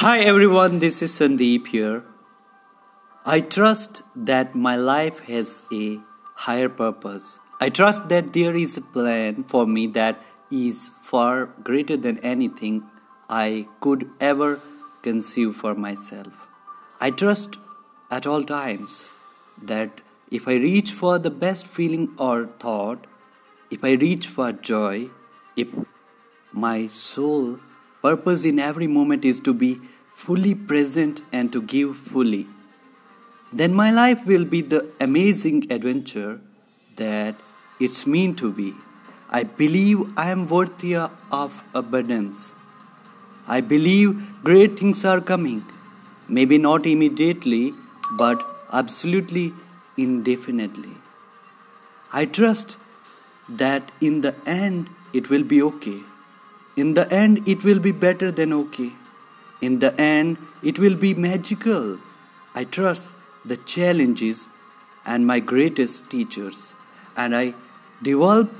Hi everyone, this is Sandeep here. I trust that my life has a higher purpose. I trust that there is a plan for me that is far greater than anything I could ever conceive for myself. I trust at all times that if I reach for the best feeling or thought, if I reach for joy, if my soul Purpose in every moment is to be fully present and to give fully. Then my life will be the amazing adventure that it's meant to be. I believe I am worthy of abundance. I believe great things are coming. Maybe not immediately, but absolutely indefinitely. I trust that in the end it will be okay. In the end, it will be better than okay. In the end, it will be magical. I trust the challenges and my greatest teachers, and I develop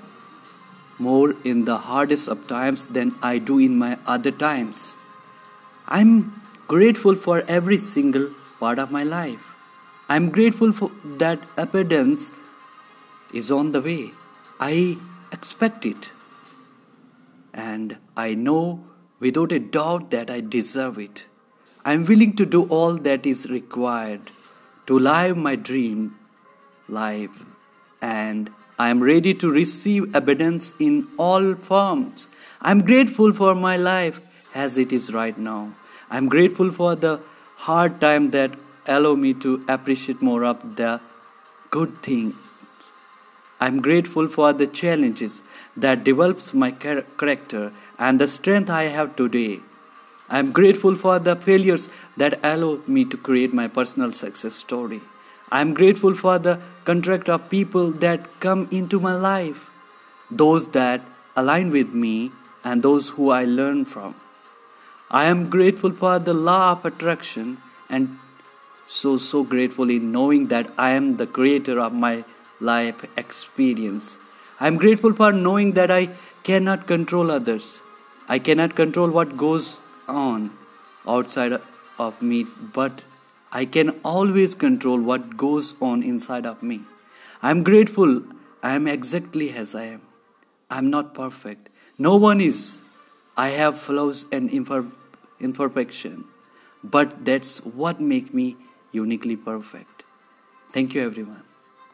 more in the hardest of times than I do in my other times. I'm grateful for every single part of my life. I'm grateful for that abundance is on the way. I expect it and I know without a doubt that I deserve it. I am willing to do all that is required to live my dream life, and I am ready to receive abundance in all forms. I am grateful for my life as it is right now. I am grateful for the hard time that allow me to appreciate more of the good things I'm grateful for the challenges that develops my character and the strength I have today. I'm grateful for the failures that allow me to create my personal success story. I'm grateful for the contract of people that come into my life, those that align with me and those who I learn from. I am grateful for the law of attraction and so so grateful in knowing that I am the creator of my life experience. I am grateful for knowing that I cannot control others. I cannot control what goes on outside of me, but I can always control what goes on inside of me. I am grateful I am exactly as I am. I am not perfect. No one is. I have flaws and imperfection, but that's what make me uniquely perfect. Thank you everyone.